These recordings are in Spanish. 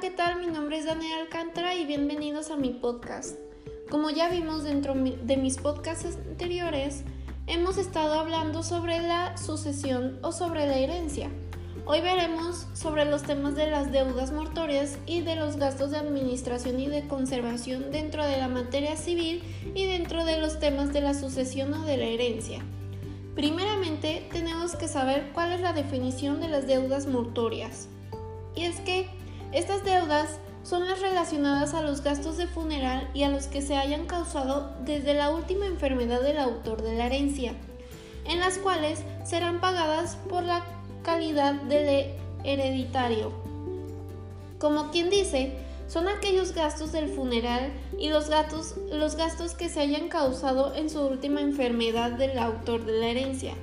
¿qué tal? Mi nombre es Daniel Alcántara y bienvenidos a mi podcast. Como ya vimos dentro de mis podcasts anteriores, hemos estado hablando sobre la sucesión o sobre la herencia. Hoy veremos sobre los temas de las deudas mortorias y de los gastos de administración y de conservación dentro de la materia civil y dentro de los temas de la sucesión o de la herencia. Primeramente, tenemos que saber cuál es la definición de las deudas mortorias. Y es que estas deudas son las relacionadas a los gastos de funeral y a los que se hayan causado desde la última enfermedad del autor de la herencia, en las cuales serán pagadas por la calidad del hereditario. Como quien dice, son aquellos gastos del funeral y los gastos, los gastos que se hayan causado en su última enfermedad del autor de la herencia.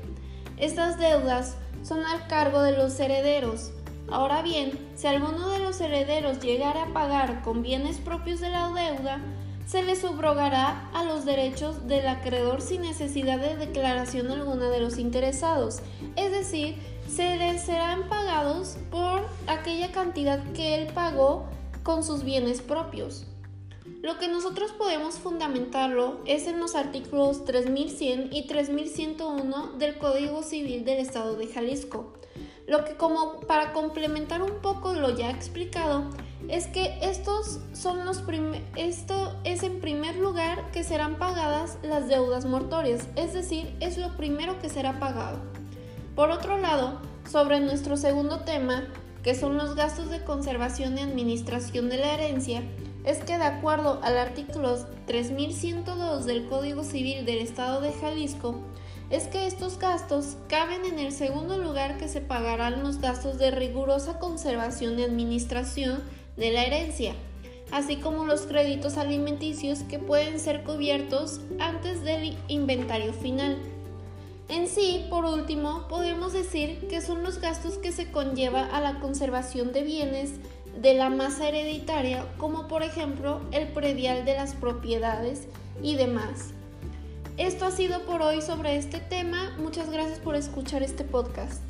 Estas deudas son al cargo de los herederos, Ahora bien, si alguno de los herederos llegara a pagar con bienes propios de la deuda, se le subrogará a los derechos del acreedor sin necesidad de declaración alguna de los interesados, es decir, se les serán pagados por aquella cantidad que él pagó con sus bienes propios. Lo que nosotros podemos fundamentarlo es en los artículos 3100 y 3101 del Código Civil del Estado de Jalisco. Lo que como para complementar un poco lo ya explicado, es que estos son los esto es en primer lugar que serán pagadas las deudas mortorias, es decir, es lo primero que será pagado. Por otro lado, sobre nuestro segundo tema, que son los gastos de conservación y administración de la herencia, es que de acuerdo al artículo 3102 del Código Civil del Estado de Jalisco, es que estos gastos caben en el segundo lugar que se pagarán los gastos de rigurosa conservación y administración de la herencia, así como los créditos alimenticios que pueden ser cubiertos antes del inventario final. En sí, por último, podemos decir que son los gastos que se conlleva a la conservación de bienes de la masa hereditaria, como por ejemplo el predial de las propiedades y demás. Esto ha sido por hoy sobre este tema. Muchas gracias por escuchar este podcast.